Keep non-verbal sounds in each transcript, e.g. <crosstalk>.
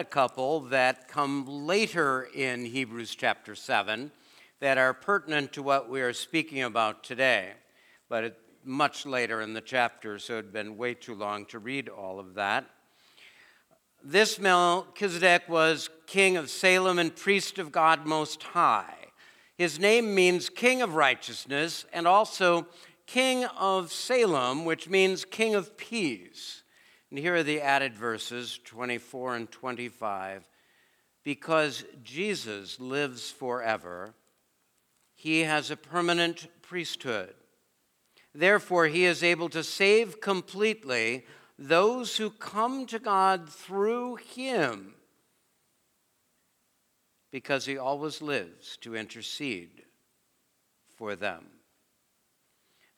a couple that come later in Hebrews chapter 7 that are pertinent to what we are speaking about today, but it, much later in the chapter, so it had been way too long to read all of that. This Melchizedek was king of Salem and priest of God Most High. His name means king of righteousness and also king of Salem, which means king of peace. And here are the added verses 24 and 25. Because Jesus lives forever, he has a permanent priesthood. Therefore, he is able to save completely those who come to God through him, because he always lives to intercede for them.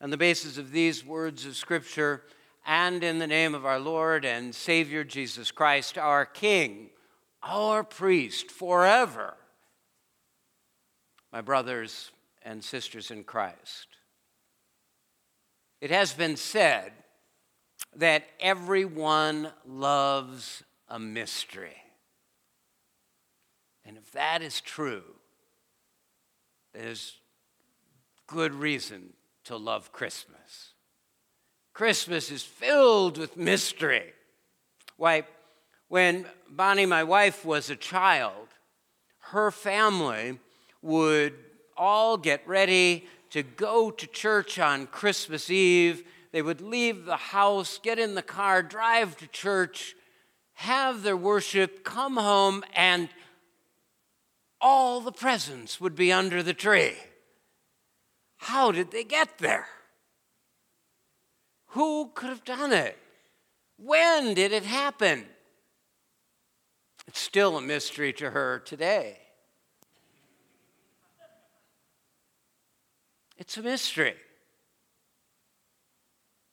On the basis of these words of Scripture, and in the name of our Lord and Savior Jesus Christ, our King, our priest forever. My brothers and sisters in Christ, it has been said that everyone loves a mystery. And if that is true, there's good reason to love Christmas. Christmas is filled with mystery. Why, when Bonnie, my wife, was a child, her family would all get ready to go to church on Christmas Eve. They would leave the house, get in the car, drive to church, have their worship, come home, and all the presents would be under the tree. How did they get there? Who could have done it? When did it happen? It's still a mystery to her today. It's a mystery.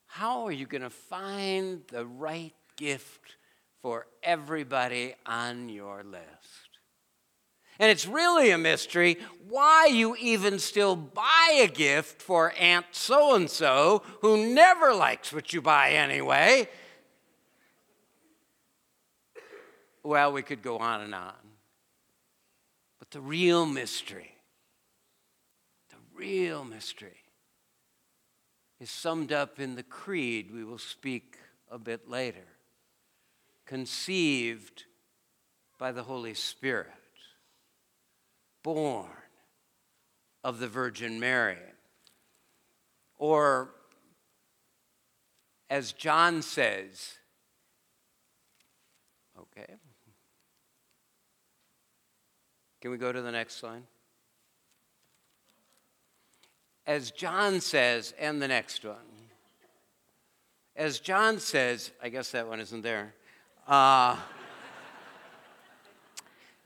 How are you going to find the right gift for everybody on your list? And it's really a mystery why you even still buy a gift for Aunt so and so who never likes what you buy anyway. Well, we could go on and on. But the real mystery, the real mystery, is summed up in the creed we will speak a bit later. Conceived by the Holy Spirit born of the Virgin Mary. Or, as John says, okay. Can we go to the next slide? As John says, and the next one. As John says, I guess that one isn't there. Uh,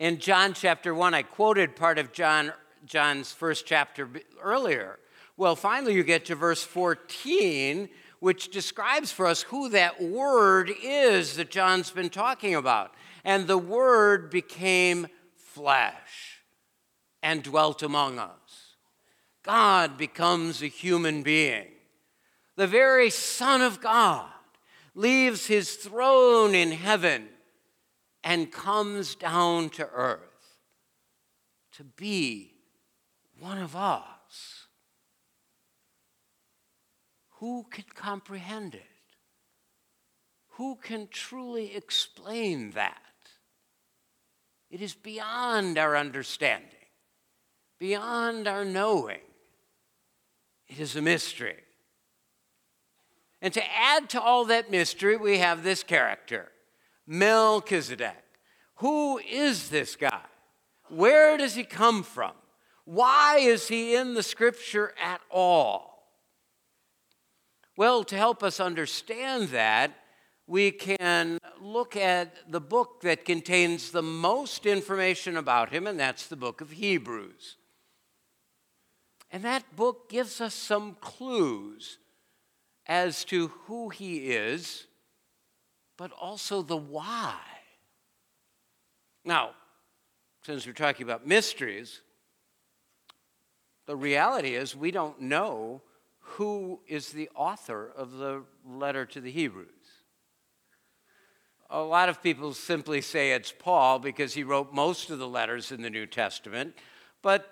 in John chapter 1. I quoted part of John, John's first chapter earlier. Well, finally, you get to verse 14, which describes for us who that word is that John's been talking about. And the word became flesh and dwelt among us. God becomes a human being. The very Son of God leaves his throne in heaven and comes down to earth to be one of us. Who can comprehend it? Who can truly explain that? It is beyond our understanding, beyond our knowing. It is a mystery. And to add to all that mystery, we have this character Melchizedek. Who is this guy? Where does he come from? Why is he in the scripture at all? Well, to help us understand that, we can look at the book that contains the most information about him, and that's the book of Hebrews. And that book gives us some clues as to who he is but also the why. Now, since we're talking about mysteries, the reality is we don't know who is the author of the letter to the Hebrews. a lot of people simply say it's Paul because he wrote most of the letters in the New Testament, but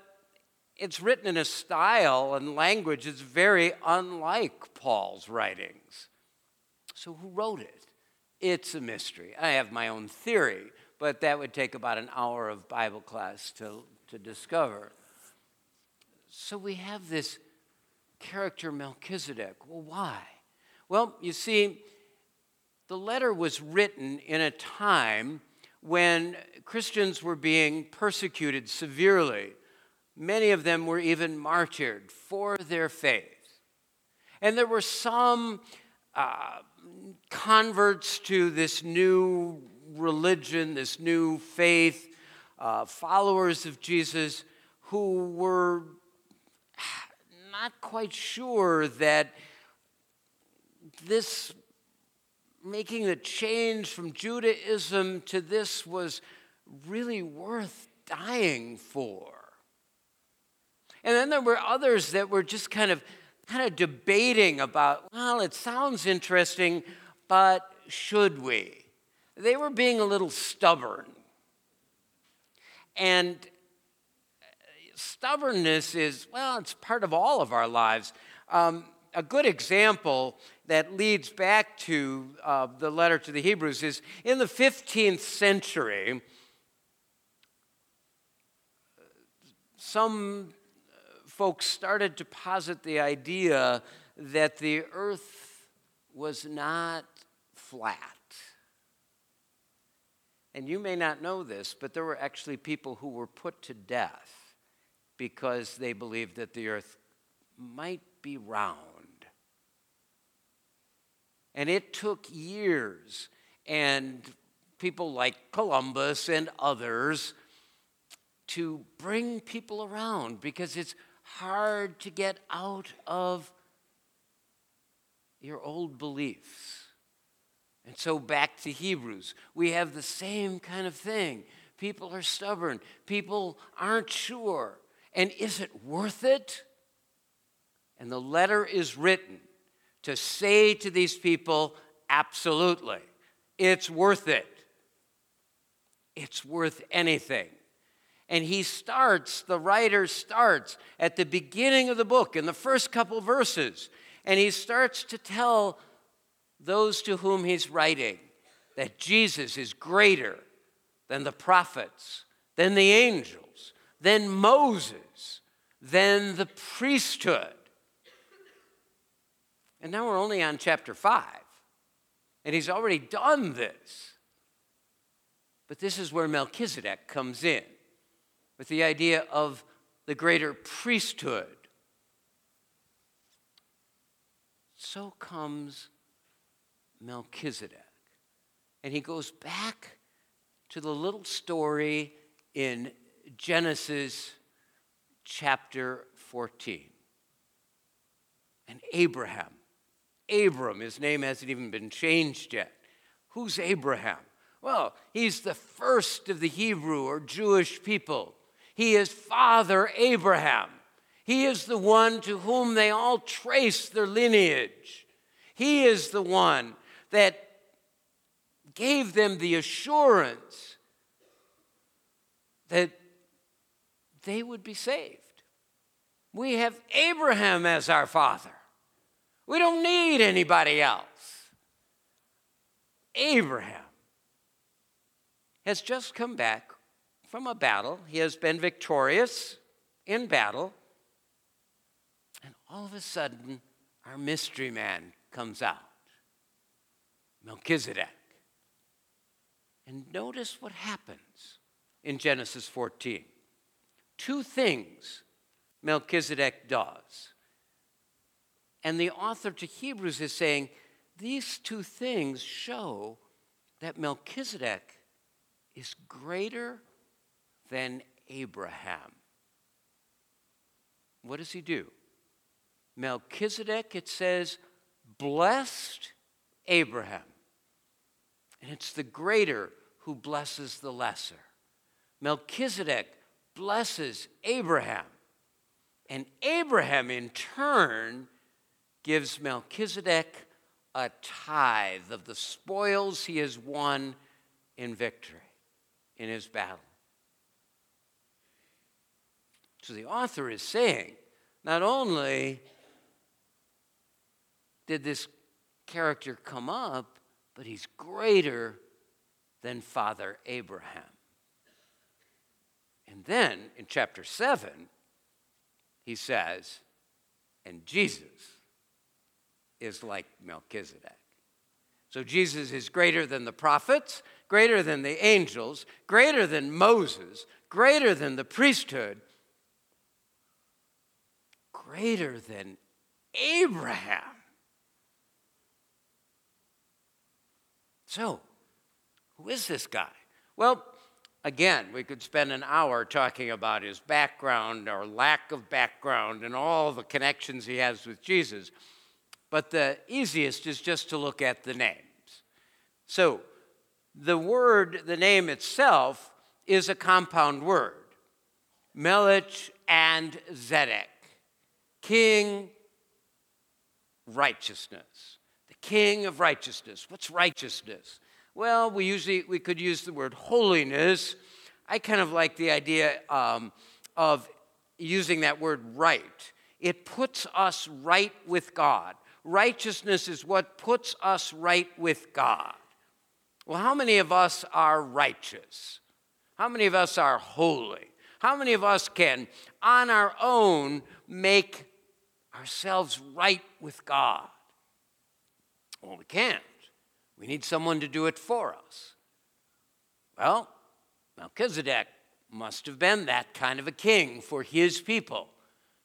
it's written in a style and language that's very unlike Paul's writings. So, who wrote it? It's a mystery. I have my own theory, but that would take about an hour of Bible class to, to discover. So, we have this character Melchizedek. Well, why? Well, you see, the letter was written in a time when Christians were being persecuted severely. Many of them were even martyred for their faith. And there were some uh, converts to this new religion, this new faith, uh, followers of Jesus, who were not quite sure that this making the change from Judaism to this was really worth dying for. And then there were others that were just kind of kind of debating about, well, it sounds interesting, but should we? They were being a little stubborn. And stubbornness is, well, it's part of all of our lives. Um, a good example that leads back to uh, the letter to the Hebrews is in the 15th century, some folks started to posit the idea that the earth was not flat. And you may not know this, but there were actually people who were put to death because they believed that the earth might be round. And it took years, and people like Columbus and others to bring people around because it's hard to get out of your old beliefs. And so back to Hebrews, we have the same kind of thing. People are stubborn, people aren't sure. And is it worth it? And the letter is written to say to these people, absolutely, it's worth it. It's worth anything. And he starts, the writer starts at the beginning of the book, in the first couple verses, and he starts to tell those to whom he's writing that Jesus is greater than the prophets, than the angels, than Moses, than the priesthood. And now we're only on chapter 5. And he's already done this. But this is where Melchizedek comes in with the idea of the greater priesthood. So comes Melchizedek. And he goes back to the little story in Genesis chapter 14. And Abraham Abram. His name hasn't even been changed yet. Who's Abraham? Well, he's the first of the Hebrew or Jewish people. He is Father Abraham. He is the one to whom they all trace their lineage. He is the one that gave them the assurance that they would be saved. We have Abraham as our father. We don't need anybody else. Abraham has just come back from a battle. He has been victorious in battle. And all of a sudden, our mystery man comes out Melchizedek. And notice what happens in Genesis 14. Two things Melchizedek does. And the author to Hebrews is saying these two things show that Melchizedek is greater than Abraham. What does he do? Melchizedek, it says, blessed Abraham. And it's the greater who blesses the lesser. Melchizedek blesses Abraham. And Abraham, in turn, gives Melchizedek a tithe of the spoils he has won in victory in his battle. So the author is saying not only did this character come up, but he's greater than Father Abraham. And then in chapter 7, he says, and Jesus is like Melchizedek. So Jesus is greater than the prophets, greater than the angels, greater than Moses, greater than the priesthood, greater than Abraham. So, who is this guy? Well, again, we could spend an hour talking about his background or lack of background and all the connections he has with Jesus. But the easiest is just to look at the names. So, the word, the name itself, is a compound word Melich and Zedek, king, righteousness. The king of righteousness. What's righteousness? Well, we usually we could use the word holiness. I kind of like the idea um, of using that word right. It puts us right with God. Righteousness is what puts us right with God. Well, how many of us are righteous? How many of us are holy? How many of us can, on our own, make ourselves right with God? Well, we can't. We need someone to do it for us. Well, Melchizedek must have been that kind of a king for his people.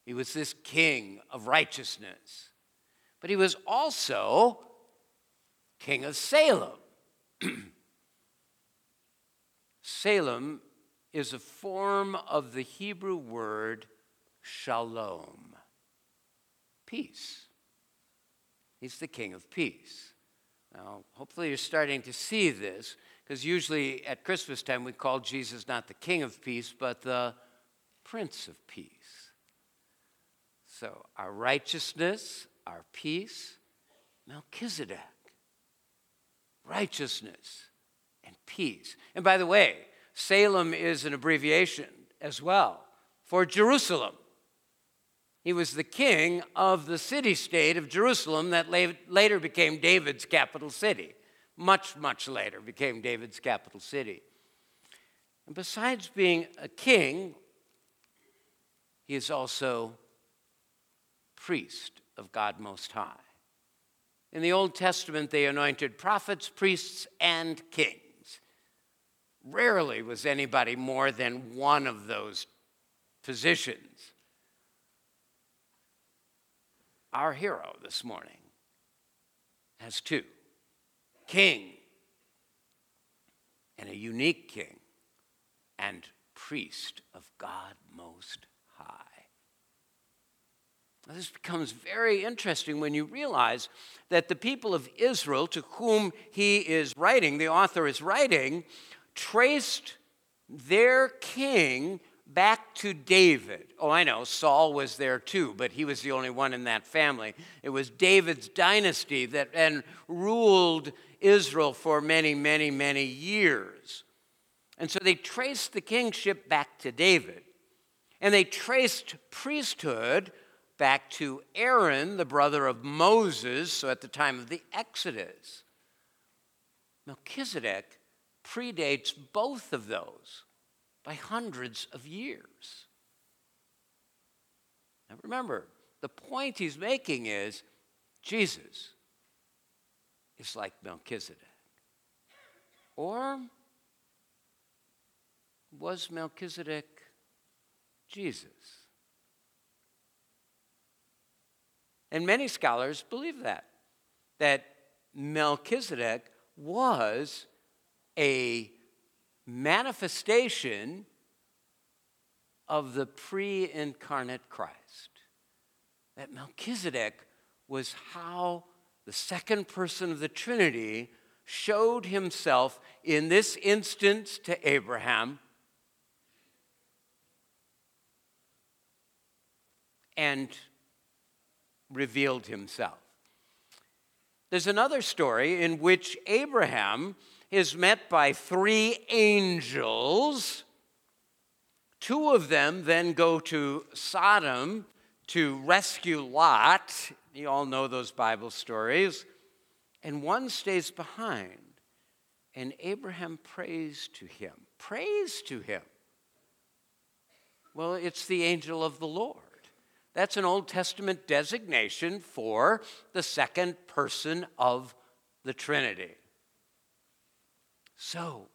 He was this king of righteousness. But he was also king of Salem. <clears throat> Salem is a form of the Hebrew word shalom, peace. He's the king of peace. Now, hopefully, you're starting to see this because usually at Christmas time we call Jesus not the king of peace, but the prince of peace. So, our righteousness, our peace, Melchizedek, righteousness and peace. And by the way, Salem is an abbreviation as well for Jerusalem. He was the king of the city state of Jerusalem that later became David's capital city. Much, much later became David's capital city. And besides being a king, he is also priest of God Most High. In the Old Testament, they anointed prophets, priests, and kings. Rarely was anybody more than one of those positions. Our hero this morning has two king, and a unique king, and priest of God Most High. Now, this becomes very interesting when you realize that the people of Israel to whom he is writing, the author is writing, traced their king back to David. Oh, I know, Saul was there too, but he was the only one in that family. It was David's dynasty that and ruled Israel for many, many, many years. And so they traced the kingship back to David. And they traced priesthood back to Aaron, the brother of Moses, so at the time of the Exodus. Melchizedek predates both of those by hundreds of years. Now remember, the point he's making is Jesus is like Melchizedek. Or was Melchizedek Jesus? And many scholars believe that, that Melchizedek was a manifestation of the pre incarnate Christ. That Melchizedek was how the second person of the Trinity showed himself in this instance to Abraham and revealed himself. There's another story in which Abraham is met by three angels. Two of them then go to Sodom to rescue Lot. You all know those Bible stories. And one stays behind. And Abraham prays to him. Prays to him. Well, it's the angel of the Lord. That's an Old Testament designation for the second person of the Trinity. So,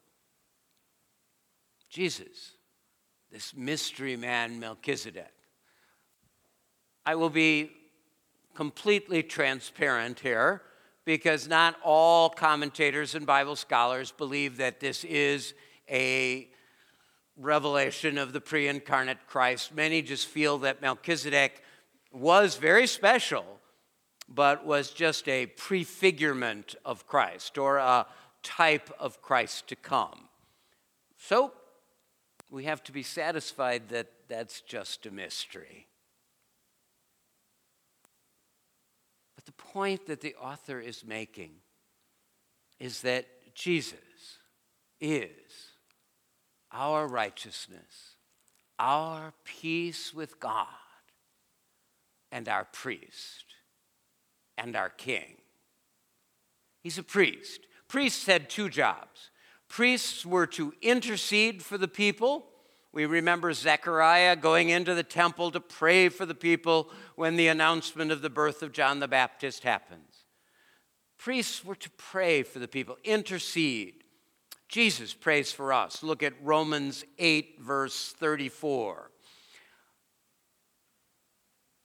Jesus, this mystery man Melchizedek, I will be completely transparent here because not all commentators and Bible scholars believe that this is a revelation of the pre incarnate Christ. Many just feel that Melchizedek was very special, but was just a prefigurement of Christ or a type of Christ to come. So we have to be satisfied that that's just a mystery. But the point that the author is making is that Jesus is our righteousness, our peace with God, and our priest and our king. He's a priest. Priests had two jobs. Priests were to intercede for the people. We remember Zechariah going into the temple to pray for the people when the announcement of the birth of John the Baptist happens. Priests were to pray for the people, intercede. Jesus prays for us. Look at Romans 8, verse 34.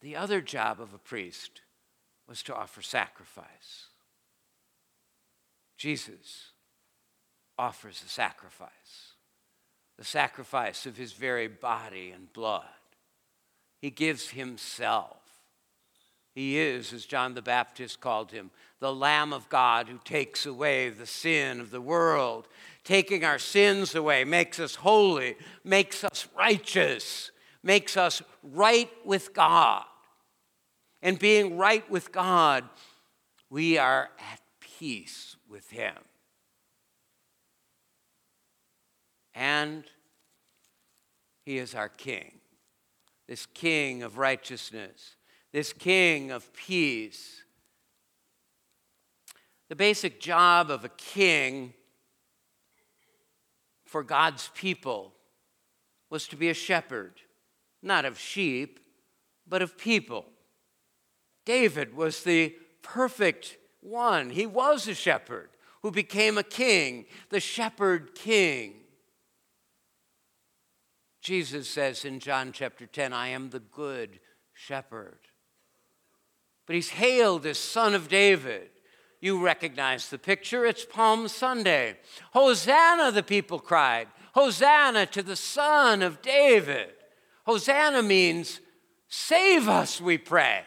The other job of a priest was to offer sacrifice. Jesus offers a sacrifice, the sacrifice of his very body and blood. He gives himself. He is, as John the Baptist called him, the Lamb of God who takes away the sin of the world taking our sins away, makes us holy, makes us righteous, makes us right with God. And being right with God, we are at peace with Him. And He is our King, this King of righteousness, this King of peace. The basic job of a king for God's people was to be a shepherd, not of sheep, but of people. David was the perfect one. He was a shepherd who became a king, the shepherd king. Jesus says in John chapter 10, I am the good shepherd. But he's hailed as son of David. You recognize the picture. It's Palm Sunday. Hosanna, the people cried. Hosanna to the Son of David. Hosanna means save us, we pray.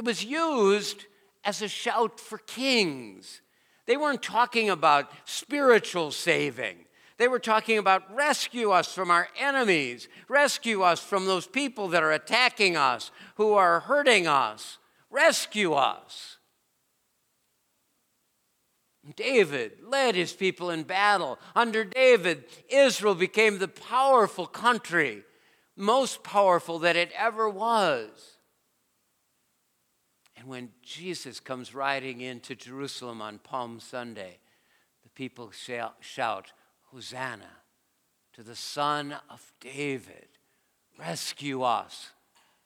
It was used as a shout for kings. They weren't talking about spiritual saving. They were talking about rescue us from our enemies, rescue us from those people that are attacking us, who are hurting us. Rescue us. David led his people in battle. Under David, Israel became the powerful country, most powerful that it ever was. And when Jesus comes riding into Jerusalem on Palm Sunday, the people shout, Hosanna to the Son of David. Rescue us,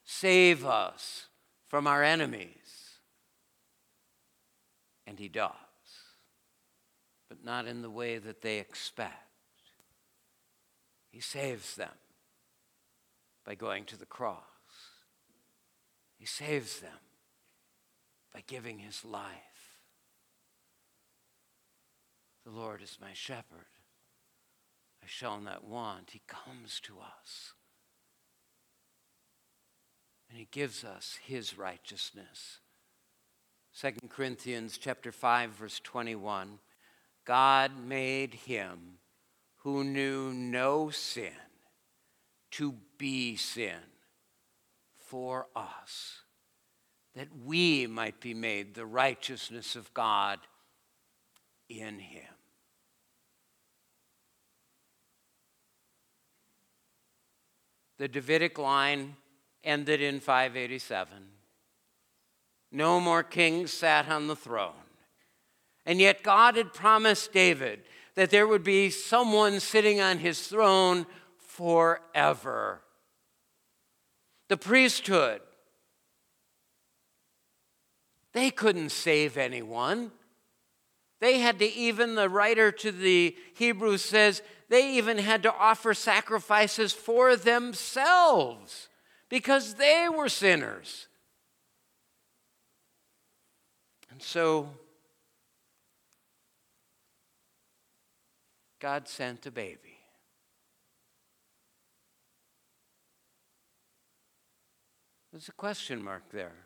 save us from our enemies. And he does, but not in the way that they expect. He saves them by going to the cross. He saves them giving his life. The Lord is my shepherd. I shall not want. He comes to us and he gives us his righteousness. 2 Corinthians chapter 5 verse 21 God made him who knew no sin to be sin for us that we might be made the righteousness of God in him. The Davidic line ended in 587. No more kings sat on the throne. And yet, God had promised David that there would be someone sitting on his throne forever. The priesthood, they couldn't save anyone. They had to, even the writer to the Hebrews says, they even had to offer sacrifices for themselves because they were sinners. And so God sent a baby. There's a question mark there.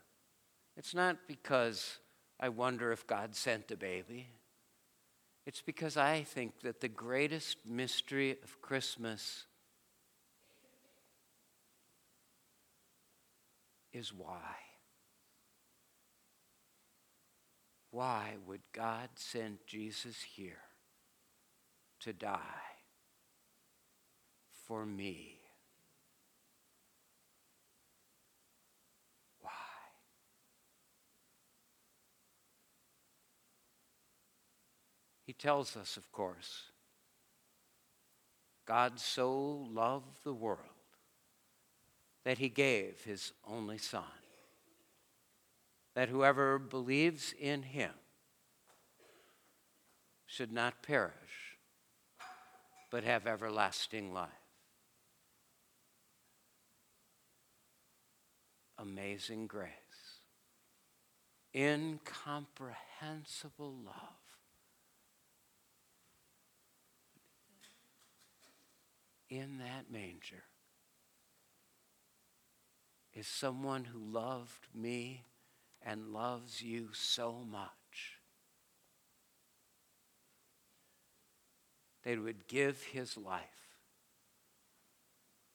It's not because I wonder if God sent a baby. It's because I think that the greatest mystery of Christmas is why. Why would God send Jesus here to die for me? Why? He tells us, of course, God so loved the world that he gave his only Son that whoever believes in him should not perish, but have everlasting life. Amazing grace, incomprehensible love. In that manger is someone who loved me and loves you so much. That would give his life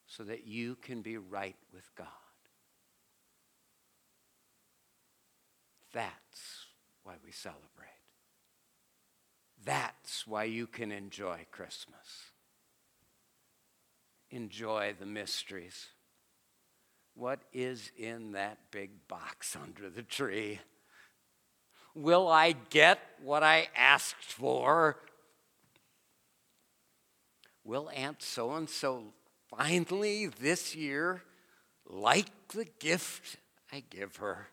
so that you can be right with God. That's why we celebrate. That's why you can enjoy Christmas. Enjoy the mysteries. What is in that big box <laughs> under the tree? Will I get what I asked for? Will Aunt so and so finally this year like the gift I give her?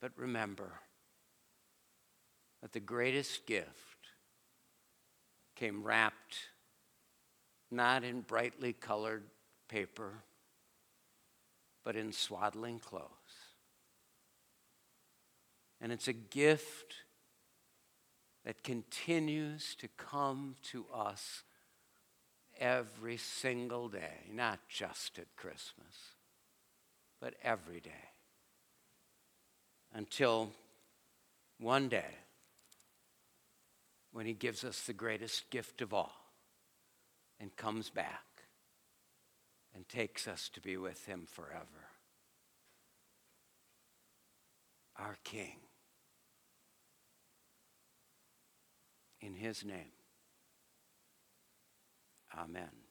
But remember that the greatest gift came wrapped not in brightly colored paper, but in swaddling clothes. And it's a gift that continues to come to us every single day, not just at Christmas, but every day. Until one day, when He gives us the greatest gift of all and comes back and takes us to be with him forever. Our King. In his name. Amen.